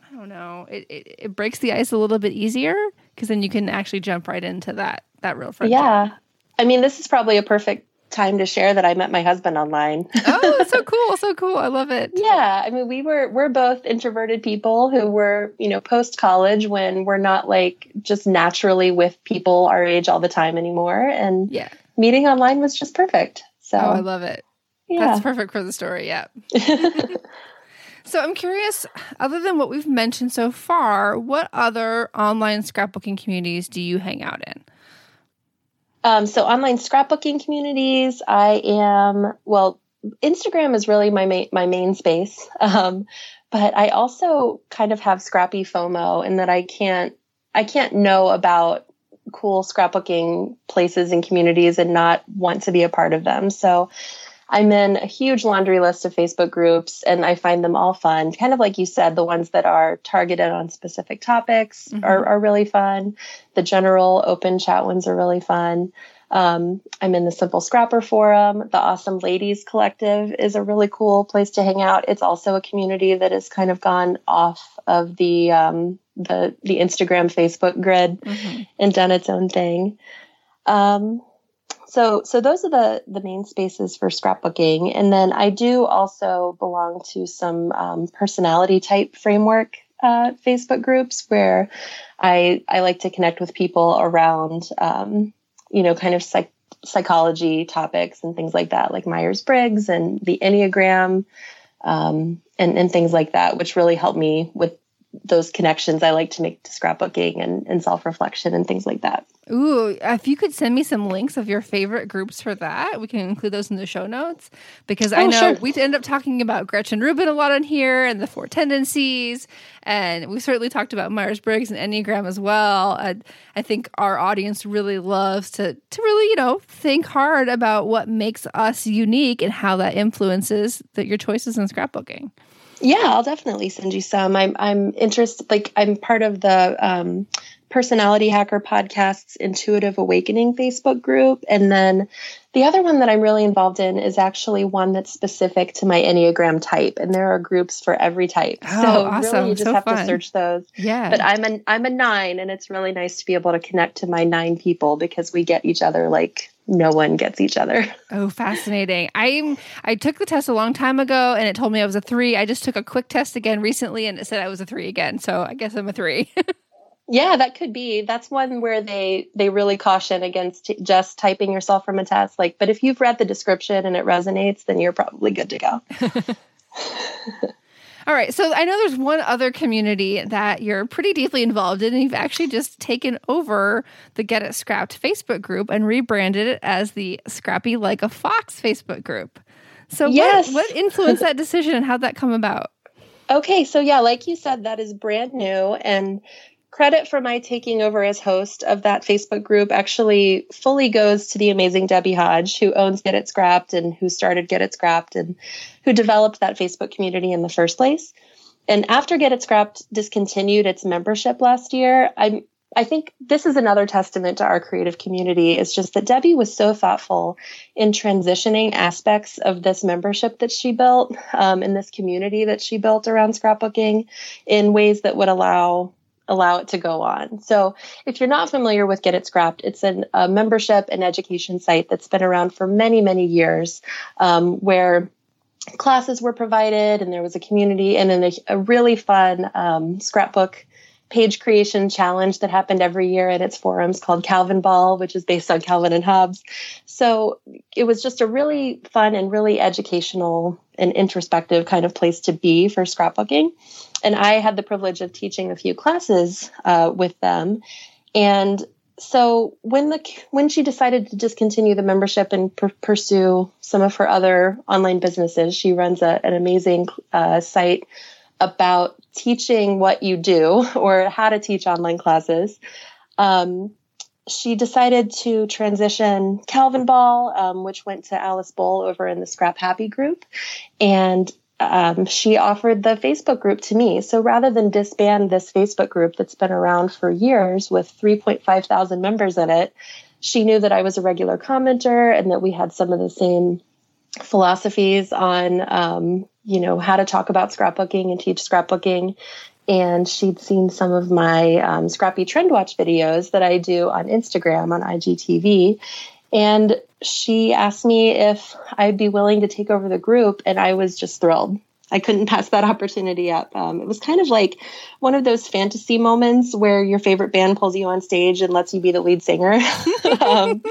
I don't know, it, it, it breaks the ice a little bit easier because then you can actually jump right into that that real friendship. Yeah, I mean, this is probably a perfect time to share that I met my husband online. oh, so cool, so cool. I love it. Yeah, I mean, we were we're both introverted people who were, you know, post college when we're not like just naturally with people our age all the time anymore and Yeah. Meeting online was just perfect. So Oh, I love it. Yeah. That's perfect for the story, yeah. so I'm curious, other than what we've mentioned so far, what other online scrapbooking communities do you hang out in? Um, so online scrapbooking communities, I am well. Instagram is really my main my main space, um, but I also kind of have scrappy FOMO in that I can't I can't know about cool scrapbooking places and communities and not want to be a part of them. So I'm in a huge laundry list of Facebook groups and I find them all fun. Kind of like you said, the ones that are targeted on specific topics mm-hmm. are, are really fun. The general open chat ones are really fun. Um, I'm in the Simple Scrapper Forum. The Awesome Ladies Collective is a really cool place to hang out. It's also a community that has kind of gone off of the um, the the Instagram Facebook grid mm-hmm. and done its own thing. Um, so so those are the the main spaces for scrapbooking. And then i do also belong to some um, personality type framework uh, facebook groups where i i like to connect with people around um, you know kind of psych- psychology topics and things like that like myers-briggs and the enneagram um, and, and things like that which really help me with those connections I like to make to scrapbooking and, and self reflection and things like that. Ooh, if you could send me some links of your favorite groups for that, we can include those in the show notes because oh, I know sure. we end up talking about Gretchen Rubin a lot on here and the four tendencies. And we certainly talked about Myers Briggs and Enneagram as well. And I think our audience really loves to, to really, you know, think hard about what makes us unique and how that influences the, your choices in scrapbooking. Yeah, I'll definitely send you some. I'm I'm interested. Like I'm part of the um, Personality Hacker Podcast's Intuitive Awakening Facebook group, and then the other one that I'm really involved in is actually one that's specific to my Enneagram type, and there are groups for every type. Oh, so awesome. really, you just so have fun. to search those. Yeah. But I'm a I'm a nine, and it's really nice to be able to connect to my nine people because we get each other like no one gets each other. Oh, fascinating. I I took the test a long time ago and it told me I was a 3. I just took a quick test again recently and it said I was a 3 again. So I guess I'm a 3. yeah, that could be. That's one where they they really caution against t- just typing yourself from a test like but if you've read the description and it resonates then you're probably good to go. All right. So I know there's one other community that you're pretty deeply involved in, and you've actually just taken over the Get It Scrapped Facebook group and rebranded it as the Scrappy Like a Fox Facebook group. So yes. what, what influenced that decision and how'd that come about? Okay, so yeah, like you said, that is brand new. And credit for my taking over as host of that Facebook group actually fully goes to the amazing Debbie Hodge, who owns Get It Scrapped and who started Get It Scrapped and who developed that Facebook community in the first place. And after Get It Scrapped discontinued its membership last year, I'm I think this is another testament to our creative community. It's just that Debbie was so thoughtful in transitioning aspects of this membership that she built um, in this community that she built around scrapbooking in ways that would allow allow it to go on. So, if you're not familiar with Get It Scrapped, it's an, a membership and education site that's been around for many, many years, um, where classes were provided and there was a community and then a, a really fun um, scrapbook page creation challenge that happened every year at its forums called Calvin Ball, which is based on Calvin and Hobbes. So it was just a really fun and really educational and introspective kind of place to be for scrapbooking. And I had the privilege of teaching a few classes uh, with them. And so when the when she decided to discontinue the membership and pr- pursue some of her other online businesses, she runs a, an amazing uh, site about teaching what you do or how to teach online classes. Um, she decided to transition Calvin Ball, um, which went to Alice Bowl over in the Scrap Happy group, and um, she offered the Facebook group to me. So rather than disband this Facebook group that's been around for years with 3.5 thousand members in it, she knew that I was a regular commenter and that we had some of the same philosophies on, um, you know, how to talk about scrapbooking and teach scrapbooking. And she'd seen some of my um, Scrappy Trend Watch videos that I do on Instagram on IGTV. And she asked me if I'd be willing to take over the group, and I was just thrilled. I couldn't pass that opportunity up. Um, it was kind of like one of those fantasy moments where your favorite band pulls you on stage and lets you be the lead singer. um,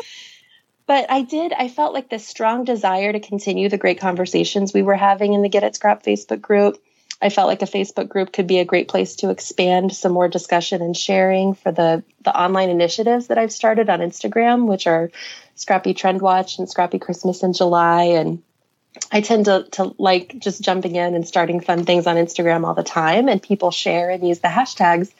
but I did, I felt like this strong desire to continue the great conversations we were having in the Get It Scrapped Facebook group. I felt like a Facebook group could be a great place to expand some more discussion and sharing for the the online initiatives that I've started on Instagram, which are Scrappy Trend Watch and Scrappy Christmas in July. And I tend to, to like just jumping in and starting fun things on Instagram all the time, and people share and use the hashtags.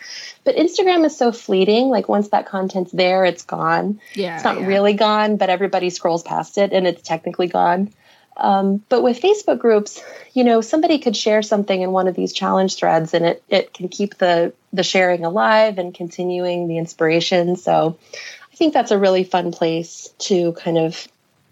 But Instagram is so fleeting. Like once that content's there, it's gone. Yeah, it's not yeah. really gone, but everybody scrolls past it, and it's technically gone. Um, but with Facebook groups, you know, somebody could share something in one of these challenge threads, and it it can keep the the sharing alive and continuing the inspiration. So, I think that's a really fun place to kind of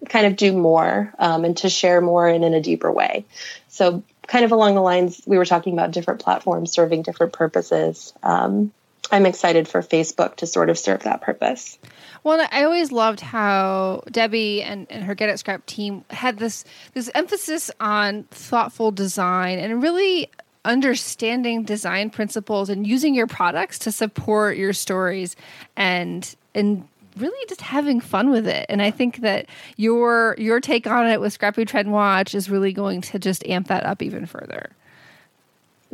kind of do more um, and to share more and in a deeper way. So, kind of along the lines we were talking about different platforms serving different purposes. Um, I'm excited for Facebook to sort of serve that purpose. Well, I always loved how Debbie and, and her Get It Scrapped team had this this emphasis on thoughtful design and really understanding design principles and using your products to support your stories and and really just having fun with it. And I think that your your take on it with Scrappy Trend Watch is really going to just amp that up even further.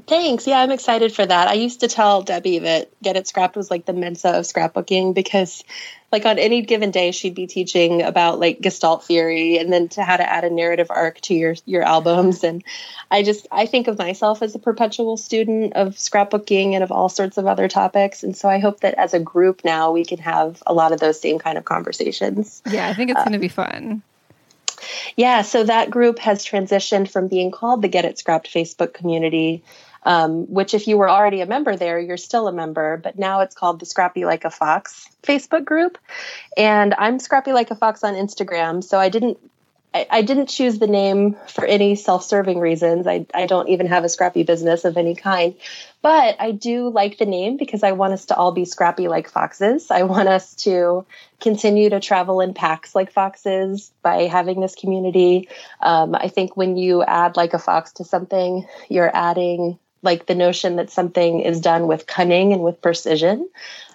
Thanks. Yeah, I'm excited for that. I used to tell Debbie that Get It Scrapped was like the Mensa of scrapbooking because, like, on any given day, she'd be teaching about like Gestalt theory and then to how to add a narrative arc to your your albums. And I just I think of myself as a perpetual student of scrapbooking and of all sorts of other topics. And so I hope that as a group now we can have a lot of those same kind of conversations. Yeah, I think it's uh, going to be fun. Yeah, so that group has transitioned from being called the Get It Scrapped Facebook community um, which if you were already a member there, you're still a member, but now it's called the Scrappy Like a Fox Facebook group. And I'm Scrappy Like a Fox on Instagram. So I didn't I, didn't choose the name for any self-serving reasons. I, I don't even have a scrappy business of any kind. But I do like the name because I want us to all be scrappy like foxes. I want us to continue to travel in packs like foxes by having this community. Um, I think when you add like a fox to something, you're adding like the notion that something is done with cunning and with precision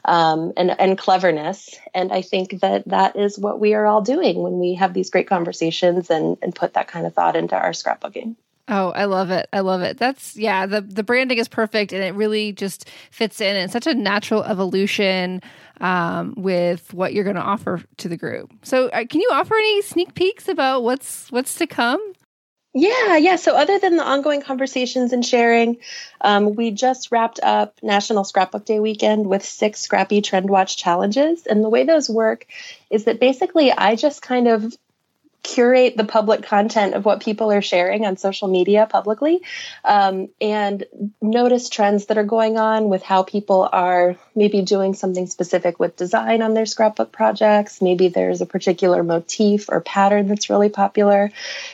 um, and, and cleverness. And I think that that is what we are all doing when we have these great conversations and, and put that kind of thought into our scrapbooking. Oh, I love it. I love it. That's yeah, the the branding is perfect and it really just fits in. It's such a natural evolution um, with what you're going to offer to the group. So, uh, can you offer any sneak peeks about what's what's to come? Yeah, yeah. So, other than the ongoing conversations and sharing, um, we just wrapped up National Scrapbook Day weekend with six Scrappy Trend Watch challenges. And the way those work is that basically I just kind of curate the public content of what people are sharing on social media publicly um, and notice trends that are going on with how people are maybe doing something specific with design on their scrapbook projects. Maybe there's a particular motif or pattern that's really popular.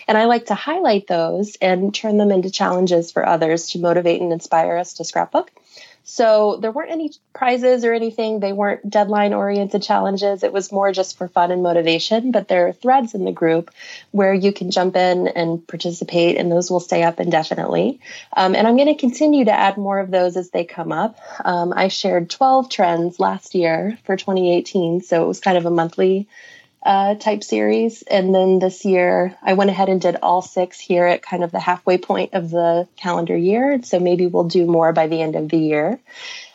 And I like to highlight those and turn them into challenges for others to motivate and inspire us to scrapbook. So there weren't any prizes or anything. They weren't deadline oriented challenges. It was more just for fun and motivation. But there are threads in the group where you can jump in and participate, and those will stay up indefinitely. Um, and I'm going to continue to add more of those as they come up. Um, I shared 12 trends last year for 2018. So it was kind of a monthly uh, type series. And then this year, I went ahead and did all six here at kind of the halfway point of the calendar year. So maybe we'll do more by the end of the year.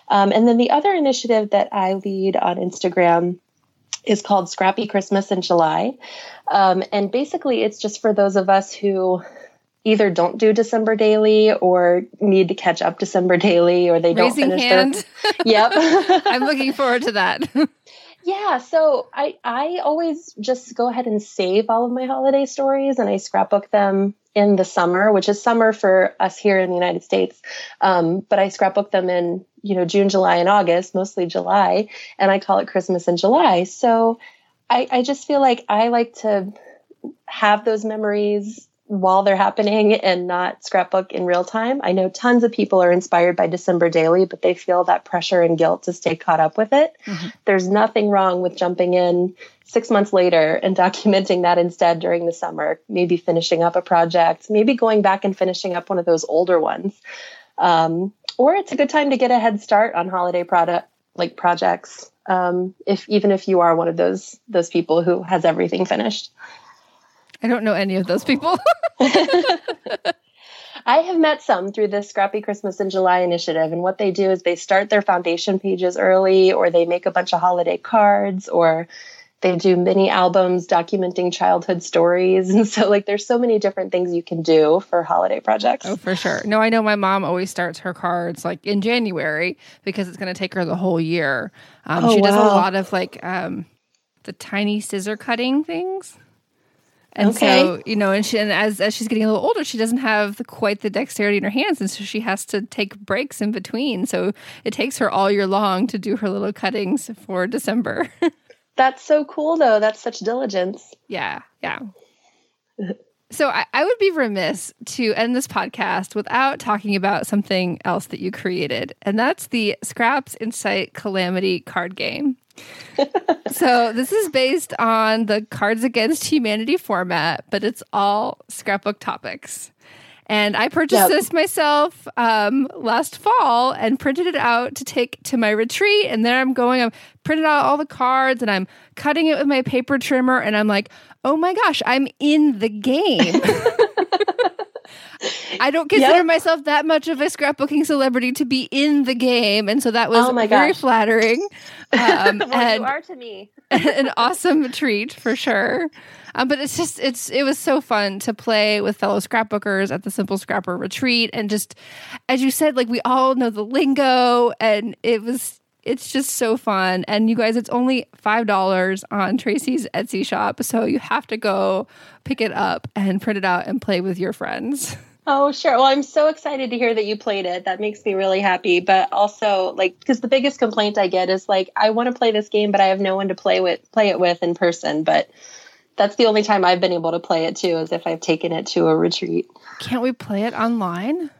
Um, and then the other initiative that I lead on Instagram is called Scrappy Christmas in July. Um, and basically, it's just for those of us who either don't do December daily or need to catch up December daily or they Raising don't finish hand. their. Yep. I'm looking forward to that. Yeah, so I I always just go ahead and save all of my holiday stories and I scrapbook them in the summer, which is summer for us here in the United States. Um, but I scrapbook them in you know June, July, and August, mostly July, and I call it Christmas in July. So I, I just feel like I like to have those memories while they're happening and not scrapbook in real time. I know tons of people are inspired by December Daily, but they feel that pressure and guilt to stay caught up with it. Mm-hmm. There's nothing wrong with jumping in six months later and documenting that instead during the summer, maybe finishing up a project, maybe going back and finishing up one of those older ones. Um, or it's a good time to get a head start on holiday product like projects. Um, if even if you are one of those those people who has everything finished. I don't know any of those people. I have met some through the Scrappy Christmas in July initiative. And what they do is they start their foundation pages early, or they make a bunch of holiday cards, or they do mini albums documenting childhood stories. And so, like, there's so many different things you can do for holiday projects. Oh, for sure. No, I know my mom always starts her cards like in January because it's going to take her the whole year. Um, oh, she does a lot of like um, the tiny scissor cutting things. And okay. so, you know, and, she, and as, as she's getting a little older, she doesn't have the, quite the dexterity in her hands. And so she has to take breaks in between. So it takes her all year long to do her little cuttings for December. That's so cool, though. That's such diligence. Yeah. Yeah. So I, I, would be remiss to end this podcast without talking about something else that you created, and that's the Scraps Insight Calamity card game. So this is based on the Cards Against Humanity format, but it's all scrapbook topics. And I purchased yep. this myself um, last fall and printed it out to take to my retreat. And then I'm going, I'm printed out all the cards and I'm cutting it with my paper trimmer. And I'm like, oh my gosh, I'm in the game. I don't consider yep. myself that much of a scrapbooking celebrity to be in the game, and so that was oh very gosh. flattering. Um, well, and you are to me. an awesome treat for sure. Um, but it's just it's it was so fun to play with fellow scrapbookers at the Simple Scrapper retreat, and just as you said, like we all know the lingo, and it was it's just so fun. And you guys, it's only $5 on Tracy's Etsy shop. So you have to go pick it up and print it out and play with your friends. Oh, sure. Well, I'm so excited to hear that you played it. That makes me really happy. But also, like, because the biggest complaint I get is like, I want to play this game, but I have no one to play with, play it with in person. But that's the only time I've been able to play it too, is if I've taken it to a retreat. Can't we play it online?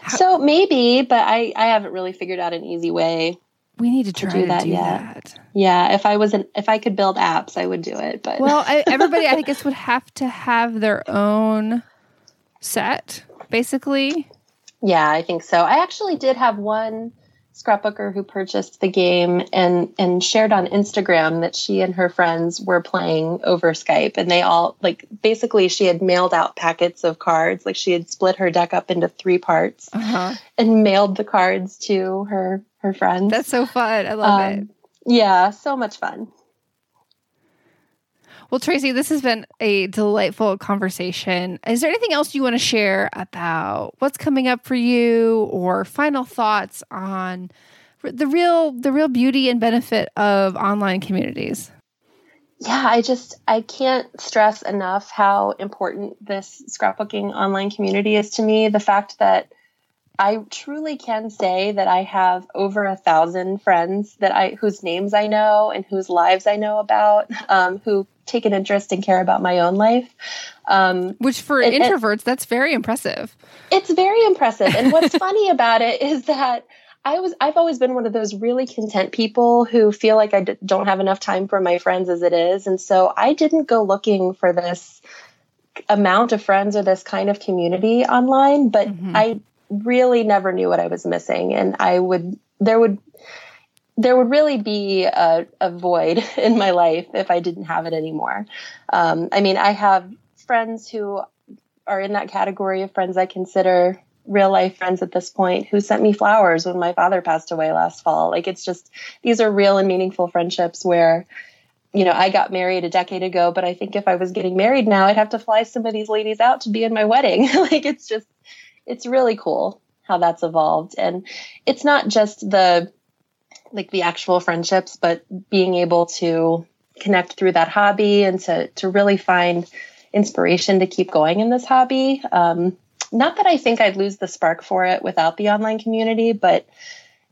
How- so maybe, but I I haven't really figured out an easy way. We need to try to do, to that, do that. Yeah, if I wasn't, if I could build apps, I would do it. But well, I, everybody, I guess, would have to have their own set, basically. Yeah, I think so. I actually did have one scrapbooker who purchased the game and and shared on Instagram that she and her friends were playing over Skype and they all like basically she had mailed out packets of cards like she had split her deck up into three parts uh-huh. and mailed the cards to her her friends. That's so fun. I love um, it. Yeah, so much fun. Well, Tracy, this has been a delightful conversation. Is there anything else you want to share about what's coming up for you or final thoughts on the real the real beauty and benefit of online communities? Yeah, I just I can't stress enough how important this scrapbooking online community is to me. The fact that I truly can say that I have over a thousand friends that I whose names I know and whose lives I know about, um, who take an interest and care about my own life. Um, Which for introverts, that's very impressive. It's very impressive. And what's funny about it is that I was I've always been one of those really content people who feel like I d- don't have enough time for my friends as it is, and so I didn't go looking for this amount of friends or this kind of community online, but mm-hmm. I really never knew what I was missing, and I would there would there would really be a, a void in my life if I didn't have it anymore. Um, I mean, I have friends who are in that category of friends I consider real life friends at this point who sent me flowers when my father passed away last fall. Like it's just these are real and meaningful friendships where you know, I got married a decade ago, but I think if I was getting married now, I'd have to fly some of these ladies out to be in my wedding. like it's just it's really cool how that's evolved and it's not just the like the actual friendships, but being able to connect through that hobby and to to really find inspiration to keep going in this hobby. Um, not that I think I'd lose the spark for it without the online community, but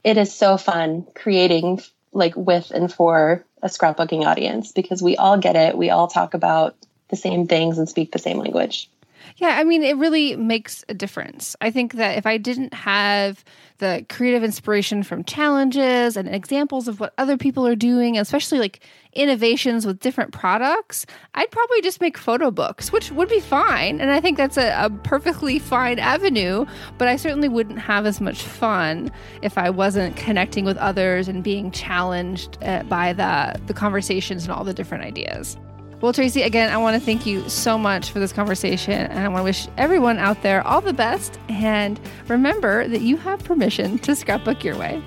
it is so fun creating like with and for a scrapbooking audience because we all get it. We all talk about the same things and speak the same language. Yeah, I mean, it really makes a difference. I think that if I didn't have the creative inspiration from challenges and examples of what other people are doing, especially like innovations with different products, I'd probably just make photo books, which would be fine. And I think that's a, a perfectly fine avenue, but I certainly wouldn't have as much fun if I wasn't connecting with others and being challenged uh, by the, the conversations and all the different ideas. Well, Tracy, again, I want to thank you so much for this conversation. And I want to wish everyone out there all the best. And remember that you have permission to scrapbook your way.